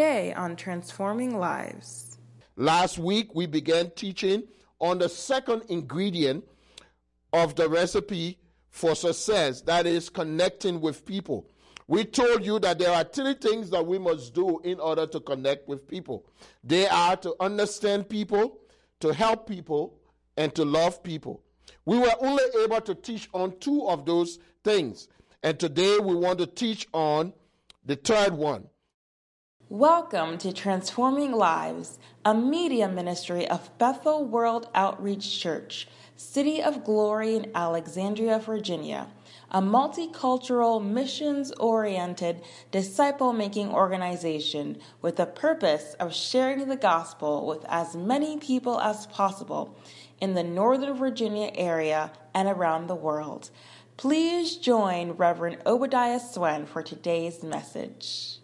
Today on Transforming Lives. Last week we began teaching on the second ingredient of the recipe for success that is connecting with people. We told you that there are three things that we must do in order to connect with people. They are to understand people, to help people, and to love people. We were only able to teach on two of those things. And today we want to teach on the third one. Welcome to Transforming Lives, a media ministry of Bethel World Outreach Church, City of Glory in Alexandria, Virginia, a multicultural, missions oriented, disciple making organization with the purpose of sharing the gospel with as many people as possible in the Northern Virginia area and around the world. Please join Reverend Obadiah Swen for today's message.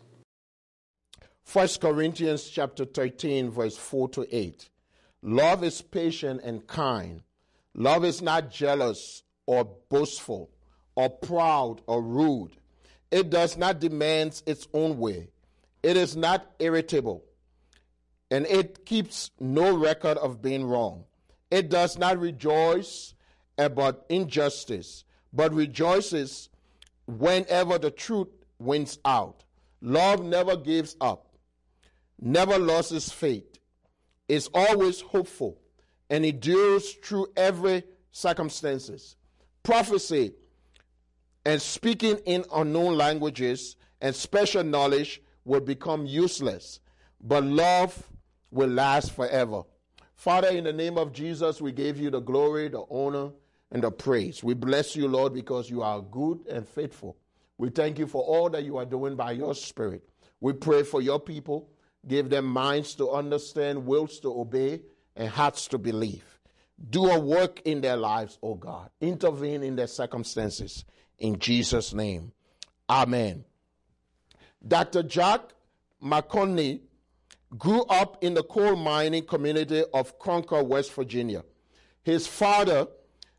1 Corinthians chapter 13 verse 4 to 8. Love is patient and kind. Love is not jealous or boastful or proud or rude. It does not demand its own way. It is not irritable and it keeps no record of being wrong. It does not rejoice about injustice, but rejoices whenever the truth wins out. Love never gives up never loses faith, is always hopeful, and endures through every circumstances. Prophecy and speaking in unknown languages and special knowledge will become useless, but love will last forever. Father, in the name of Jesus, we give you the glory, the honor, and the praise. We bless you, Lord, because you are good and faithful. We thank you for all that you are doing by your Spirit. We pray for your people Give them minds to understand, wills to obey, and hearts to believe. Do a work in their lives, O oh God. Intervene in their circumstances. In Jesus' name. Amen. Dr. Jack McConnell grew up in the coal mining community of Concord, West Virginia. His father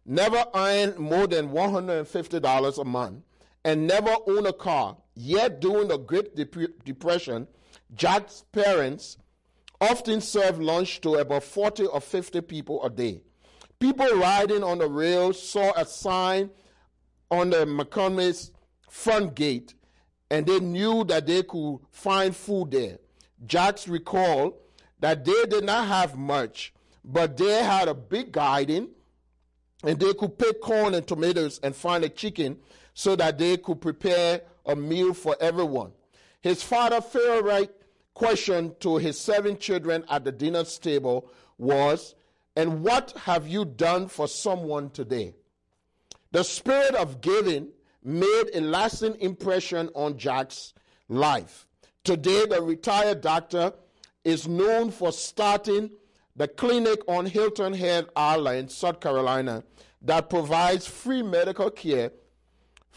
never earned more than $150 a month and never owned a car. Yet, during the Great Depression, Jack's parents often served lunch to about 40 or 50 people a day. People riding on the rails saw a sign on the McConnell's front gate and they knew that they could find food there. Jacks recalled that they did not have much, but they had a big garden and they could pick corn and tomatoes and find a chicken so that they could prepare a meal for everyone. His father, favorite question to his seven children at the dinner table was, And what have you done for someone today? The spirit of giving made a lasting impression on Jack's life. Today, the retired doctor is known for starting the clinic on Hilton Head Island, South Carolina, that provides free medical care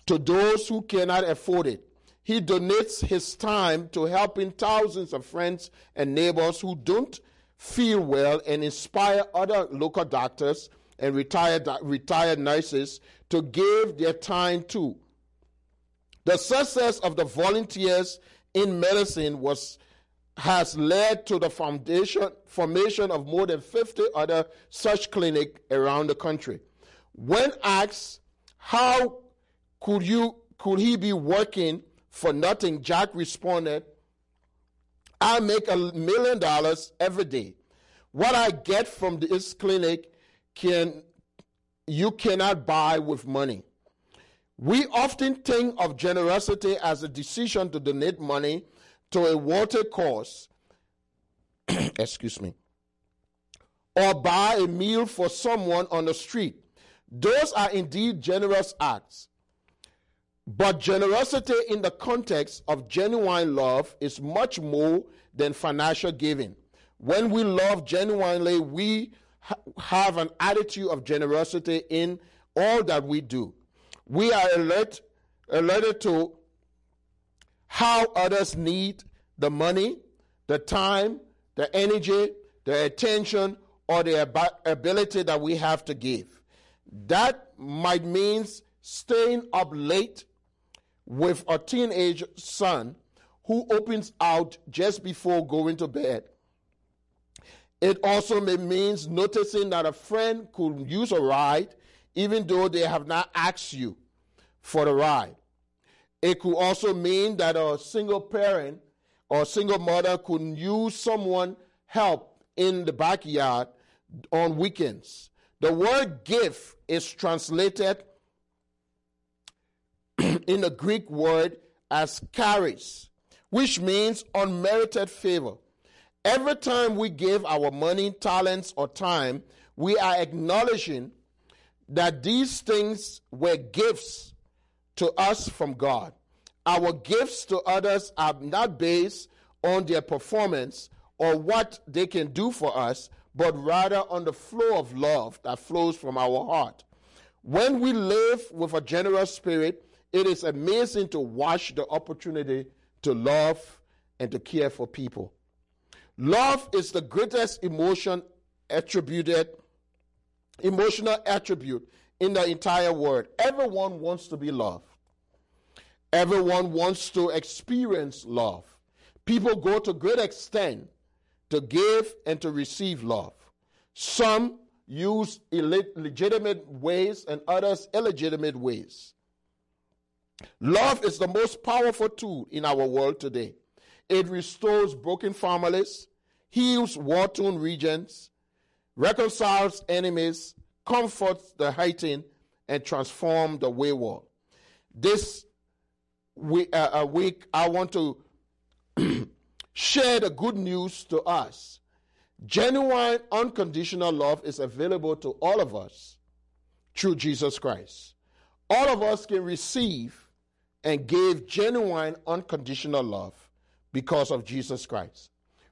to those who cannot afford it. He donates his time to helping thousands of friends and neighbors who don't feel well and inspire other local doctors and retired, retired nurses to give their time too. The success of the volunteers in medicine was has led to the foundation formation of more than 50 other such clinics around the country. When asked how could you could he be working for nothing, Jack responded, I make a million dollars every day. What I get from this clinic can you cannot buy with money. We often think of generosity as a decision to donate money to a water cause. Excuse me. Or buy a meal for someone on the street. Those are indeed generous acts. But generosity in the context of genuine love is much more than financial giving. When we love genuinely, we ha- have an attitude of generosity in all that we do. We are alert, alerted to how others need the money, the time, the energy, the attention, or the ab- ability that we have to give. That might mean staying up late with a teenage son who opens out just before going to bed. It also means noticing that a friend could use a ride even though they have not asked you for the ride. It could also mean that a single parent or single mother could use someone help in the backyard on weekends. The word gift is translated in the Greek word as charis, which means unmerited favor. Every time we give our money, talents, or time, we are acknowledging that these things were gifts to us from God. Our gifts to others are not based on their performance or what they can do for us, but rather on the flow of love that flows from our heart. When we live with a generous spirit, it is amazing to watch the opportunity to love and to care for people. Love is the greatest emotion attributed, emotional attribute in the entire world. Everyone wants to be loved. Everyone wants to experience love. People go to great extent to give and to receive love. Some use legitimate ways and others illegitimate ways. Love is the most powerful tool in our world today. It restores broken families, heals war torn regions, reconciles enemies, comforts the hurting, and transforms the wayward. This week, uh, week I want to share the good news to us. Genuine, unconditional love is available to all of us through Jesus Christ. All of us can receive and gave genuine, unconditional love because of Jesus Christ.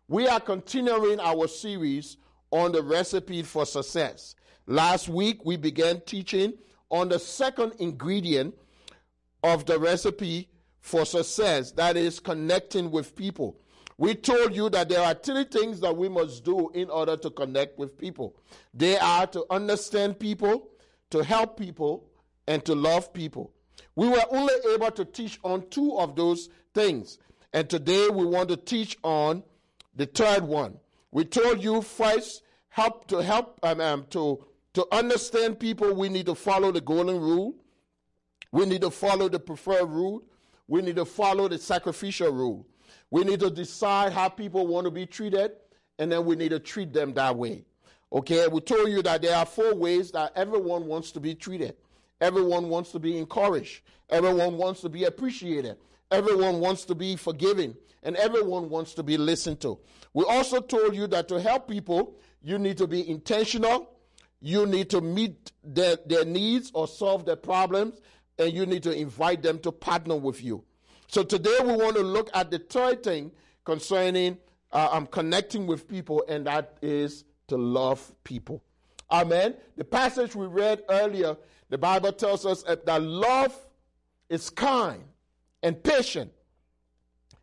We are continuing our series on the recipe for success. Last week, we began teaching on the second ingredient of the recipe for success that is, connecting with people. We told you that there are three things that we must do in order to connect with people. They are to understand people, to help people, and to love people. We were only able to teach on two of those things. And today we want to teach on the third one, we told you first help to help um, um, to to understand people. We need to follow the golden rule. We need to follow the preferred rule. We need to follow the sacrificial rule. We need to decide how people want to be treated, and then we need to treat them that way. Okay, we told you that there are four ways that everyone wants to be treated. Everyone wants to be encouraged. Everyone wants to be appreciated. Everyone wants to be forgiven and everyone wants to be listened to. We also told you that to help people, you need to be intentional, you need to meet their, their needs or solve their problems, and you need to invite them to partner with you. So today we want to look at the third thing concerning uh, um, connecting with people, and that is to love people. Amen. The passage we read earlier, the Bible tells us that love is kind and patient.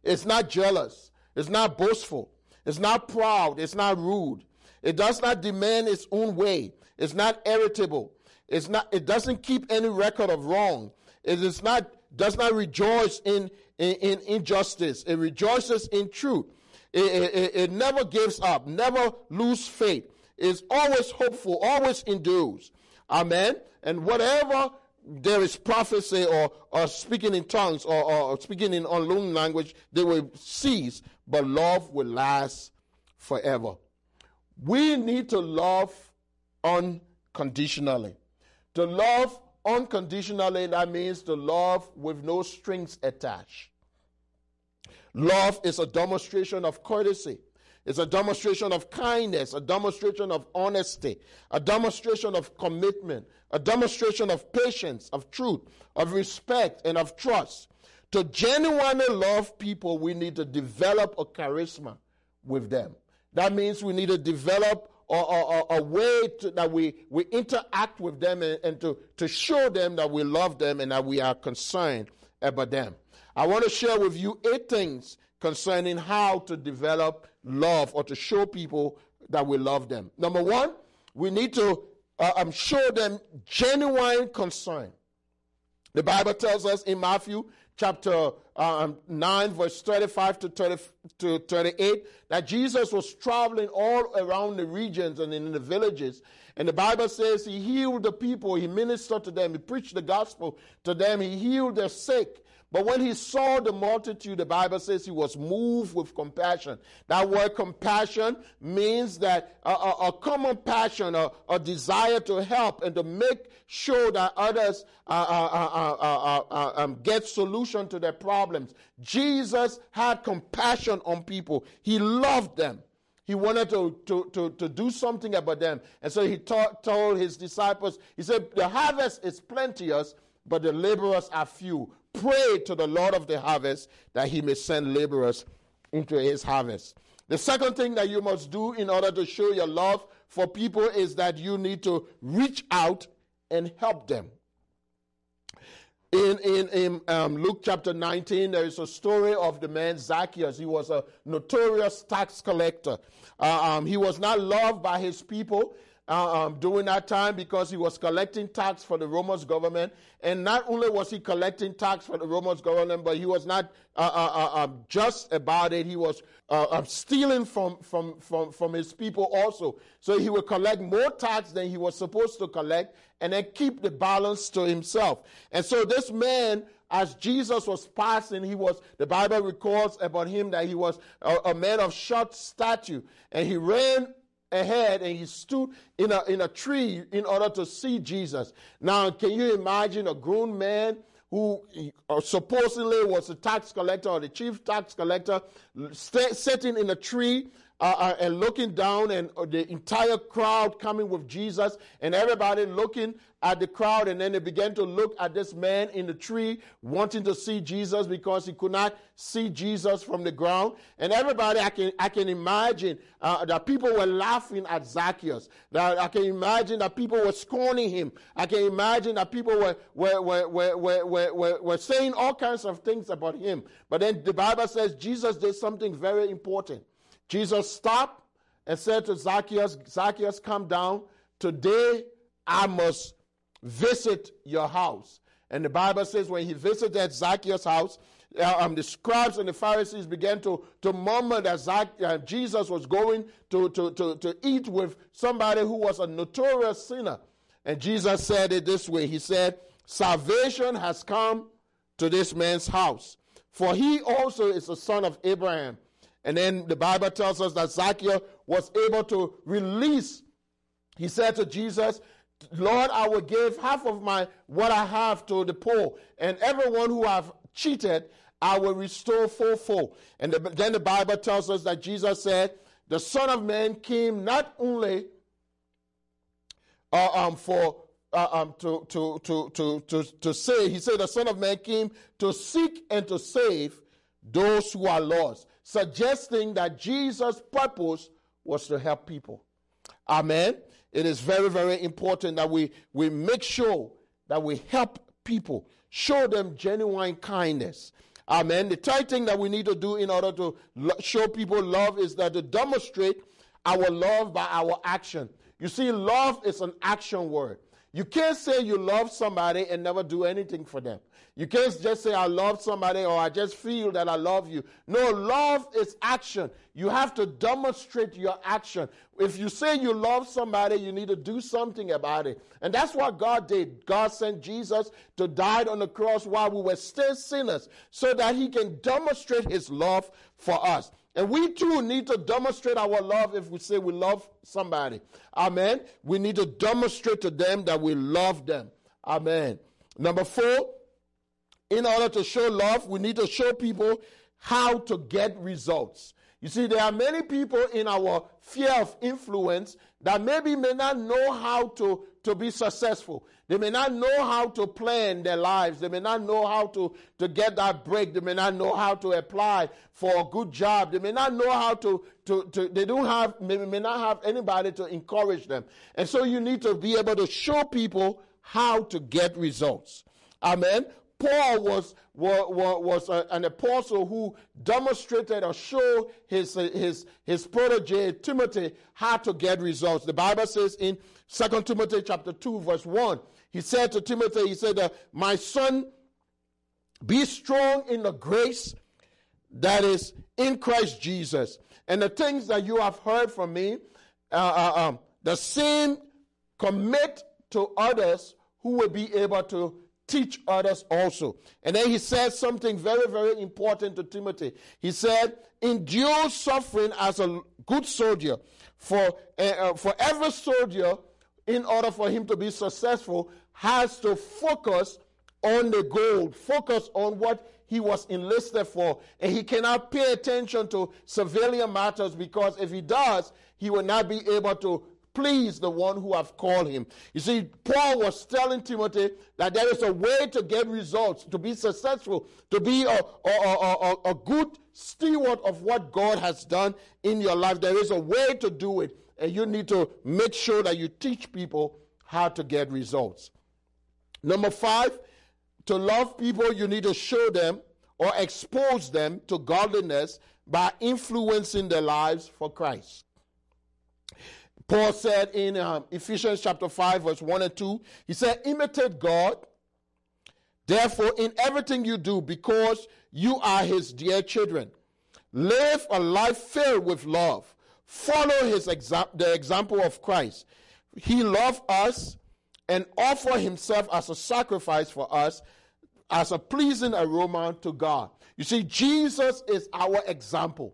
It's not jealous. It's not boastful. It's not proud. It's not rude. It does not demand its own way. It's not irritable. It's not, it doesn't keep any record of wrong. It is not, does not rejoice in, in, in injustice. It rejoices in truth. It, it, it never gives up, never lose faith. It's always hopeful, always endures. Amen. And whatever there is prophecy or, or speaking in tongues or, or speaking in unknown language, they will cease, but love will last forever. We need to love unconditionally. To love unconditionally, that means to love with no strings attached. Love is a demonstration of courtesy. It's a demonstration of kindness, a demonstration of honesty, a demonstration of commitment, a demonstration of patience, of truth, of respect, and of trust. To genuinely love people, we need to develop a charisma with them. That means we need to develop a, a, a way to, that we, we interact with them and, and to, to show them that we love them and that we are concerned about them. I want to share with you eight things concerning how to develop love or to show people that we love them. Number one, we need to uh, um, show them genuine concern. The Bible tells us in Matthew chapter um, 9, verse 35 to, 30, to 38, that Jesus was traveling all around the regions and in the villages. And the Bible says he healed the people, he ministered to them, he preached the gospel to them, he healed their sick. But when he saw the multitude, the Bible says he was moved with compassion. That word compassion means that a, a, a common passion, a, a, desire to help and to make sure that others uh, uh, uh, um, get solution to their problems. Jesus had compassion on people. He loved them. He wanted to, to, to, to do something about them. And so he told his disciples, he said, the harvest is plenteous, but the laborers are few pray to the Lord of the harvest that he may send laborers into his harvest. The second thing that you must do in order to show your love for people is that you need to reach out and help them. In, in, in um, Luke chapter 19, there is a story of the man Zacchaeus. He was a notorious tax collector. Uh, um, he was not loved by his people uh, um, during that time because he was collecting tax for the Roman government. And not only was he collecting tax for the Roman government, but he was not uh, uh, uh um, just about it. He was uh, um, stealing from, from, from, from his people also. So he would collect more tax than he was supposed to collect and then keep the balance to himself. And so this man as Jesus was passing, he was, the Bible records about him that he was a, a man of short stature, and he ran ahead and he stood in a, in a tree in order to see Jesus. Now, can you imagine a grown man who uh, supposedly was a tax collector or the chief tax collector sitting in a tree uh, and looking down, and uh, the entire crowd coming with Jesus, and everybody looking at the crowd, and then they began to look at this man in the tree, wanting to see Jesus because he could not see Jesus from the ground. And everybody, I can, I can imagine uh, that people were laughing at Zacchaeus. That I can imagine that people were scorning him. I can imagine that people were, were, were, were, were, were, were saying all kinds of things about him. But then the Bible says Jesus did something very important. Jesus stopped and said to Zacchaeus, Zacchaeus, come down. Today I must visit your house. And the Bible says when he visited Zacchaeus' house, uh, um, the scribes and the Pharisees began to, to murmur that Zac, uh, Jesus was going to, to, to, to eat with somebody who was a notorious sinner. And Jesus said it this way He said, Salvation has come to this man's house, for he also is a son of Abraham. And then the Bible tells us that Zacchaeus was able to release. He said to Jesus, Lord, I will give half of my what I have to the poor, and everyone who have cheated, I will restore fourfold. And the, then the Bible tells us that Jesus said, "The Son of Man came not only uh, um, for uh, um, to, to, to, to, to, to save. He said, The Son of Man came to seek and to save those who are lost suggesting that Jesus' purpose was to help people. Amen. It is very, very important that we, we make sure that we help people, show them genuine kindness. Amen. The third thing that we need to do in order to show people love is that to demonstrate our love by our action. You see, love is an action word. You can't say you love somebody and never do anything for them. You can't just say, I love somebody or I just feel that I love you. No, love is action. You have to demonstrate your action. If you say you love somebody, you need to do something about it. And that's what God did. God sent Jesus to die on the cross while we were still sinners so that he can demonstrate his love for us. And we too need to demonstrate our love if we say we love somebody. Amen. We need to demonstrate to them that we love them. Amen. Number four, in order to show love, we need to show people how to get results. You see, there are many people in our fear of influence that maybe may not know how to, to be successful. They may not know how to plan their lives. They may not know how to, to get that break. They may not know how to apply for a good job. They may not know how to, to, to they don't have, may, may not have anybody to encourage them. And so you need to be able to show people how to get results. Amen. Paul was, was, an apostle who demonstrated or showed his, his, his protege Timothy how to get results. The Bible says in 2 Timothy chapter 2 verse 1, he said to Timothy, he said, uh, my son, Be strong in the grace that is in Christ Jesus. And the things that you have heard from me, uh, uh, um, the same commit to others who will be able to teach others also. And then he says something very, very important to Timothy. He said, endure suffering as a good soldier. For, uh, for every soldier, in order for him to be successful, has to focus on the goal, focus on what he was enlisted for. And he cannot pay attention to civilian matters because if he does, he will not be able to please the one who have called him. You see, Paul was telling Timothy that there is a way to get results, to be successful, to be a, a, a, a, good steward of what God has done in your life. There is a way to do it, and you need to make sure that you teach people how to get results. Number five, to love people, you need to show them or expose them to godliness by influencing their lives for Christ. Paul said in um, Ephesians chapter 5, verse 1 and 2, he said, Imitate God, therefore, in everything you do, because you are his dear children. Live a life filled with love. Follow his exa- the example of Christ. He loved us and offered himself as a sacrifice for us as a pleasing aroma to God. You see, Jesus is our example.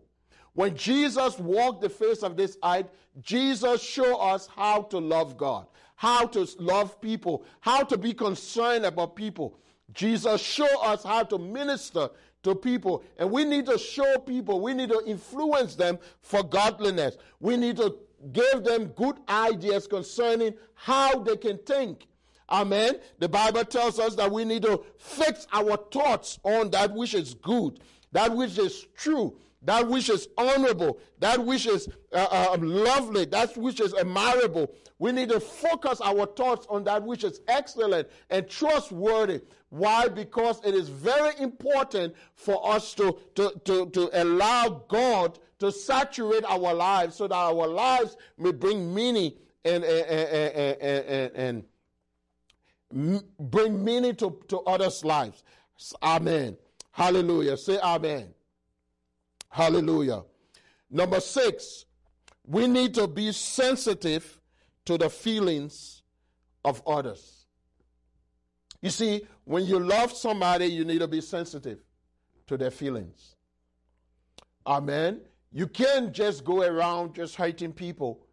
When Jesus walked the face of this earth, Jesus showed us how to love God, how to love people, how to be concerned about people. Jesus showed us how to minister to people. And we need to show people, we need to influence them for godliness. We need to give them good ideas concerning how they can think Amen. The Bible tells us that we need to fix our thoughts on that which is good, that which is true, that which is honorable, that which is uh, uh, lovely, that which is admirable. We need to focus our thoughts on that which is excellent and trustworthy. Why? Because it is very important for us to, to, to, to allow God to saturate our lives so that our lives may bring meaning and, and, and, and, and bring meaning to, to others' lives. Amen. Hallelujah. Say amen. Hallelujah. Number six, we need to be sensitive to the feelings of others. You see, when you love somebody, you need to be sensitive to their feelings. Amen. You can't just go around just hating people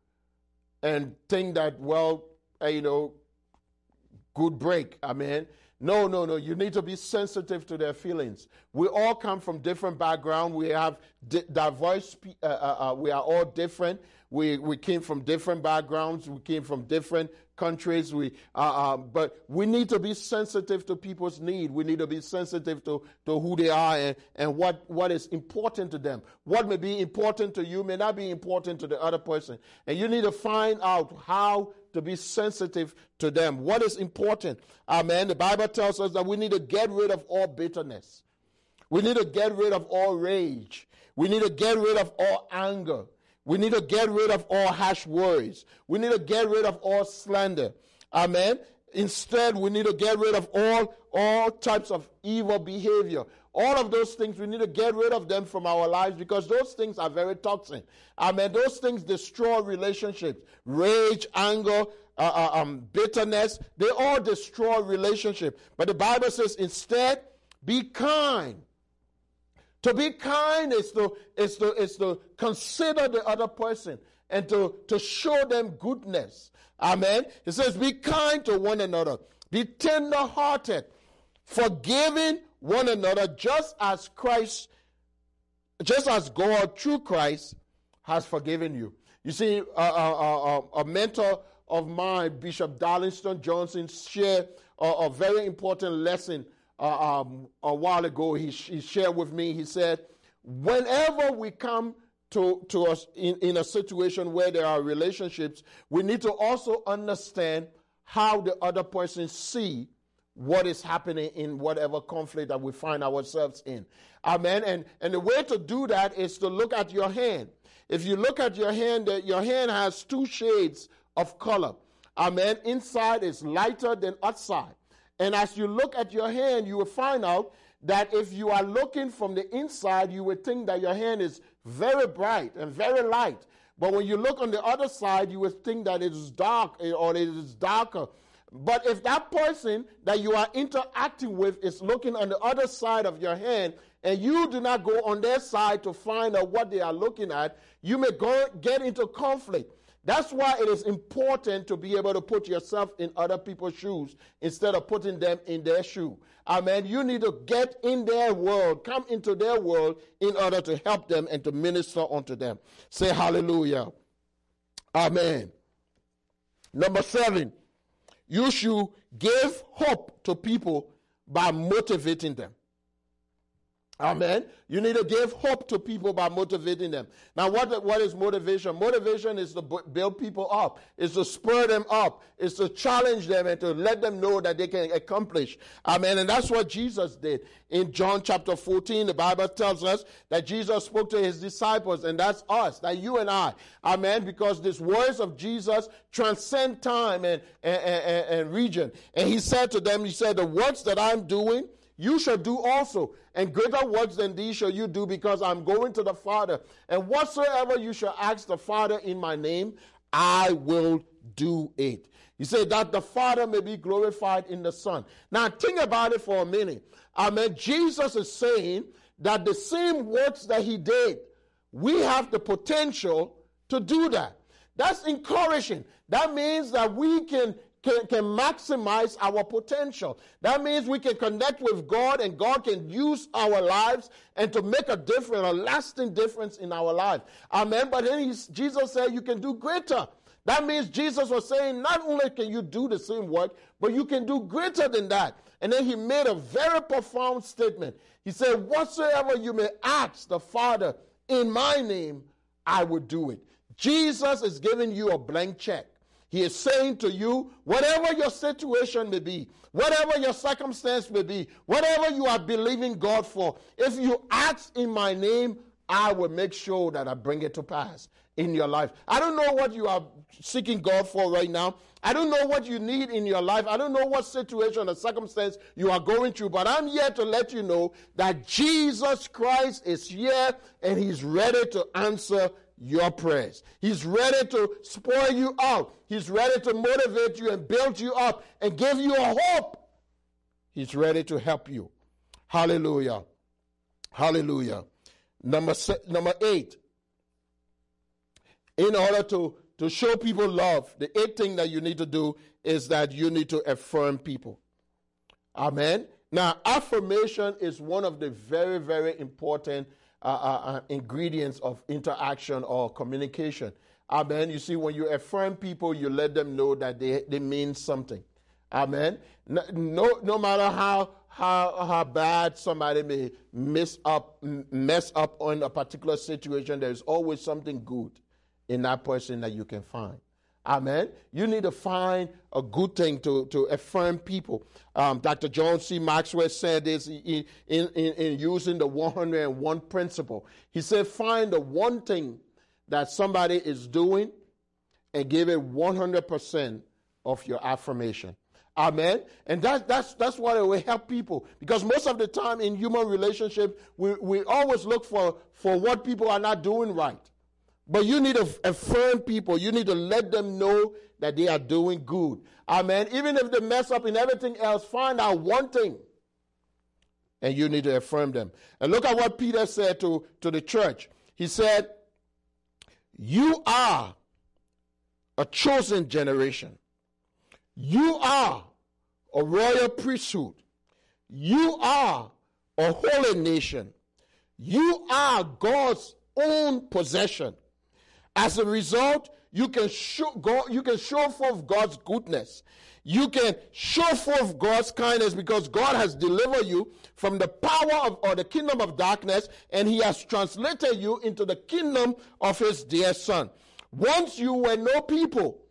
and think that, well, you know, good break. Amen. No, no, no. You need to be sensitive to their feelings. We all come from different background. We have di- diverse. Uh, uh, uh, we are all different. We we came from different backgrounds. We came from different countries. We uh, uh, but we need to be sensitive to people's need. We need to be sensitive to to who they are and, and what what is important to them. What may be important to you may not be important to the other person, and you need to find out how to be sensitive to them. What is important? Amen. The Bible tells us that we need to get rid of all bitterness. We need to get rid of all rage. We need to get rid of all anger. We need to get rid of all harsh words. We need to get rid of all slander. Amen. Instead, we need to get rid of all, all types of evil behavior. All of those things, we need to get rid of them from our lives because those things are very toxic. I mean, those things destroy relationships. Rage, anger, uh, uh, um, bitterness, they all destroy relationship. But the Bible says instead, be kind. To be kind is to, is to, is to consider the other person and to, to show them goodness. Amen. It says, be kind to one another. Be tender hearted, forgiving one another just as Christ, just as God through Christ has forgiven you. You see, uh, uh, uh, a mentor of mine, Bishop Darlington Johnson, shared a, very important lesson uh, um, a while ago. He, he, shared with me, he said, whenever we come to, to us in, in a situation where there are relationships, we need to also understand how the other person see what is happening in whatever conflict that we find ourselves in. Amen. And, and the way to do that is to look at your hand. If you look at your hand, your hand has two shades of color. Amen. Inside is lighter than outside. And as you look at your hand, you will find out that if you are looking from the inside, you would think that your hand is very bright and very light. But when you look on the other side, you would think that it is dark eh, or it is darker. But if that person that you are interacting with is looking on the other side of your hand, and you do not go on their side to find out what they are looking at, you may go, get into conflict. That's why it is important to be able to put yourself in other people's shoes instead of putting them in their shoe. Amen. You need to get in their world, come into their world in order to help them and to minister unto them. Say hallelujah. Amen. Number seven, you should give hope to people by motivating them. Amen. You need to give hope to people by motivating them. Now, what, what is motivation? Motivation is to build people up, is to spur them up, is to challenge them and to let them know that they can accomplish. Amen. And that's what Jesus did. In John chapter 14, the Bible tells us that Jesus spoke to his disciples, and that's us, that you and I. Amen. Because these words of Jesus transcend time and, and, and, and region. And he said to them, He said, The works that I'm doing, you shall do also. And greater works than these shall you do, because I'm going to the Father. And whatsoever you shall ask the Father in my name, I will do it. He said that the Father may be glorified in the Son. Now think about it for a minute. I mean, Jesus is saying that the same works that he did, we have the potential to do that. That's encouraging. That means that we can can, can maximize our potential. That means we can connect with God and God can use our lives and to make a difference, a lasting difference in our life. Amen. But then Jesus said you can do greater. That means Jesus was saying not only can you do the same work, but you can do greater than that. And then he made a very profound statement. He said, Whatsoever you may ask the Father in my name, I will do it. Jesus is giving you a blank check. He is saying to you, whatever your situation may be, whatever your circumstance may be, whatever you are believing God for, if you ask in my name, I will make sure that I bring it to pass in your life. I don't know what you are seeking God for right now. I don't know what you need in your life. I don't know what situation or circumstance you are going through, but I'm here to let you know that Jesus Christ is here and he's ready to answer your prayers. He's ready to spoil you out. He's ready to motivate you and build you up and give you a hope. He's ready to help you. Hallelujah. Hallelujah. Number, number eight. In order to, to show people love, the eighth thing that you need to do is that you need to affirm people. Amen. Now, affirmation is one of the very, very important uh, uh, uh, ingredients of interaction or communication. Amen. You see, when you affirm people, you let them know that they, they mean something. Amen. No, no, no matter how, how, how bad somebody may mess up, mess up on a particular situation, there's always something good in that person that you can find. Amen. You need to find a good thing to, to affirm people. Um, Dr. John C. Maxwell said this in, in, in using the 101 principle. He said, find the one thing that somebody is doing and give it 100% of your affirmation. Amen. And that, that's, that's what it will help people. Because most of the time in human relationship, we, we always look for, for what people are not doing right. But you need to affirm people. You need to let them know that they are doing good. Amen. Even if they mess up in everything else, find out one thing. And you need to affirm them. And look at what Peter said to, to the church. He said, You are a chosen generation. You are a royal priesthood. You are a holy nation. You are God's own possession as a result, you can show God, you can show forth God's goodness. You can show forth God's kindness because God has delivered you from the power of or the kingdom of darkness and he has translated you into the kingdom of his dear son. Once you were no people,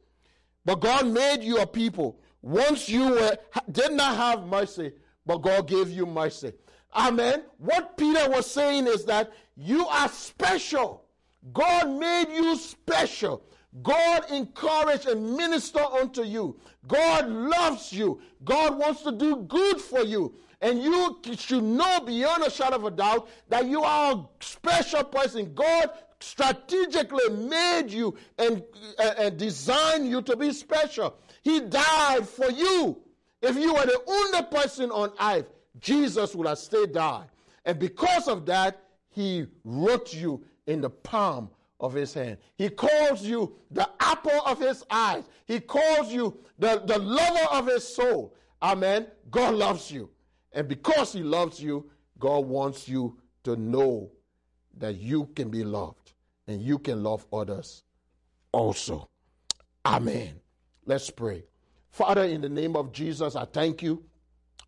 but God made you a people. Once you were did not have mercy, but God gave you mercy. Amen. What Peter was saying is that you are special. God made you special. God encouraged and minister unto you. God loves you. God wants to do good for you. And you should know beyond a shadow of a doubt that you are a special person. God strategically made you and, uh, and designed you to be special. He died for you. If you were the only person on earth, Jesus would have stayed died. And because of that, he wrote you in the palm of his hand. He calls you the apple of his eyes. He calls you the, the lover of his soul. Amen. God loves you. And because he loves you, God wants you to know that you can be loved and you can love others also. Amen. Let's pray. Father, in the name of Jesus, I thank you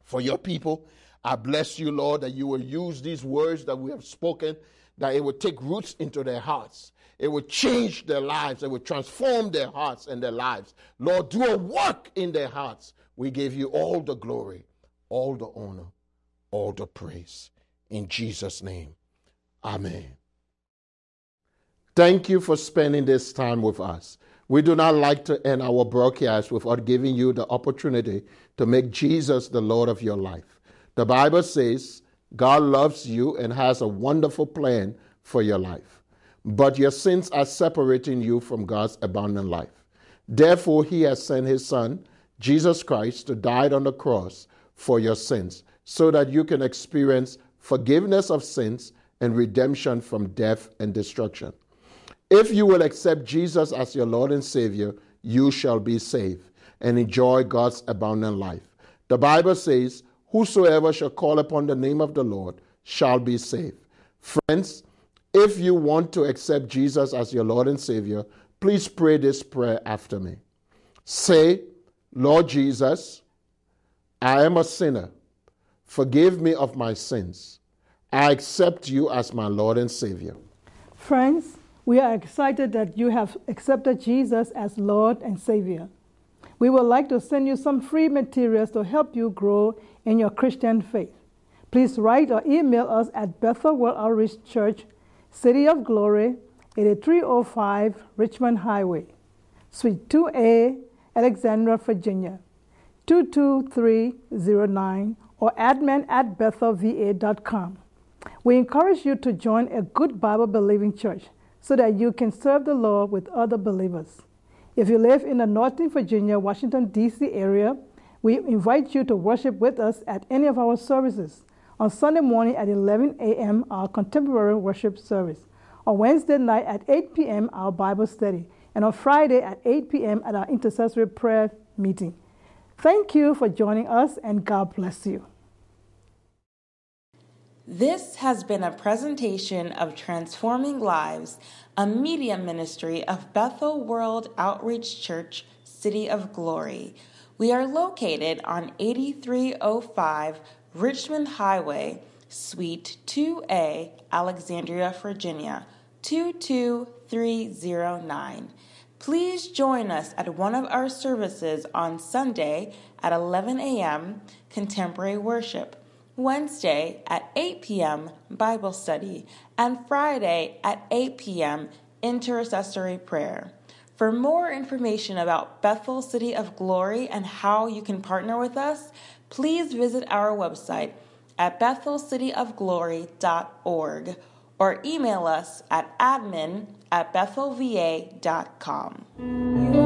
for your people. I bless you, Lord, that you will use these words that we have spoken, that it will take roots into their hearts. It will change their lives. It will transform their hearts and their lives. Lord, do a work in their hearts. We give you all the glory, all the honor, all the praise. In Jesus' name, Amen. Thank you for spending this time with us. We do not like to end our broadcast without giving you the opportunity to make Jesus the Lord of your life. The Bible says God loves you and has a wonderful plan for your life, but your sins are separating you from God's abundant life. Therefore, He has sent His Son, Jesus Christ, to die on the cross for your sins so that you can experience forgiveness of sins and redemption from death and destruction. If you will accept Jesus as your Lord and Savior, you shall be saved and enjoy God's abundant life. The Bible says, Whosoever shall call upon the name of the Lord shall be saved. Friends, if you want to accept Jesus as your Lord and Savior, please pray this prayer after me. Say, Lord Jesus, I am a sinner. Forgive me of my sins. I accept you as my Lord and Savior. Friends, we are excited that you have accepted Jesus as Lord and Savior. We would like to send you some free materials to help you grow in your Christian faith. Please write or email us at Bethel World Outreach Church, City of Glory, 8305 Richmond Highway, Suite 2A, Alexandria, Virginia, 22309, or admin at bethelva.com. We encourage you to join a good Bible believing church so that you can serve the Lord with other believers. If you live in the Northern Virginia, Washington, D.C. area, we invite you to worship with us at any of our services. On Sunday morning at 11 a.m., our contemporary worship service. On Wednesday night at 8 p.m., our Bible study. And on Friday at 8 p.m., at our intercessory prayer meeting. Thank you for joining us, and God bless you. This has been a presentation of Transforming Lives, a media ministry of Bethel World Outreach Church, City of Glory. We are located on 8305 Richmond Highway, Suite 2A, Alexandria, Virginia, 22309. Please join us at one of our services on Sunday at 11 a.m. Contemporary Worship. Wednesday at 8 p.m. Bible study, and Friday at 8 p.m. intercessory prayer. For more information about Bethel City of Glory and how you can partner with us, please visit our website at bethelcityofglory.org or email us at admin at bethelva.com.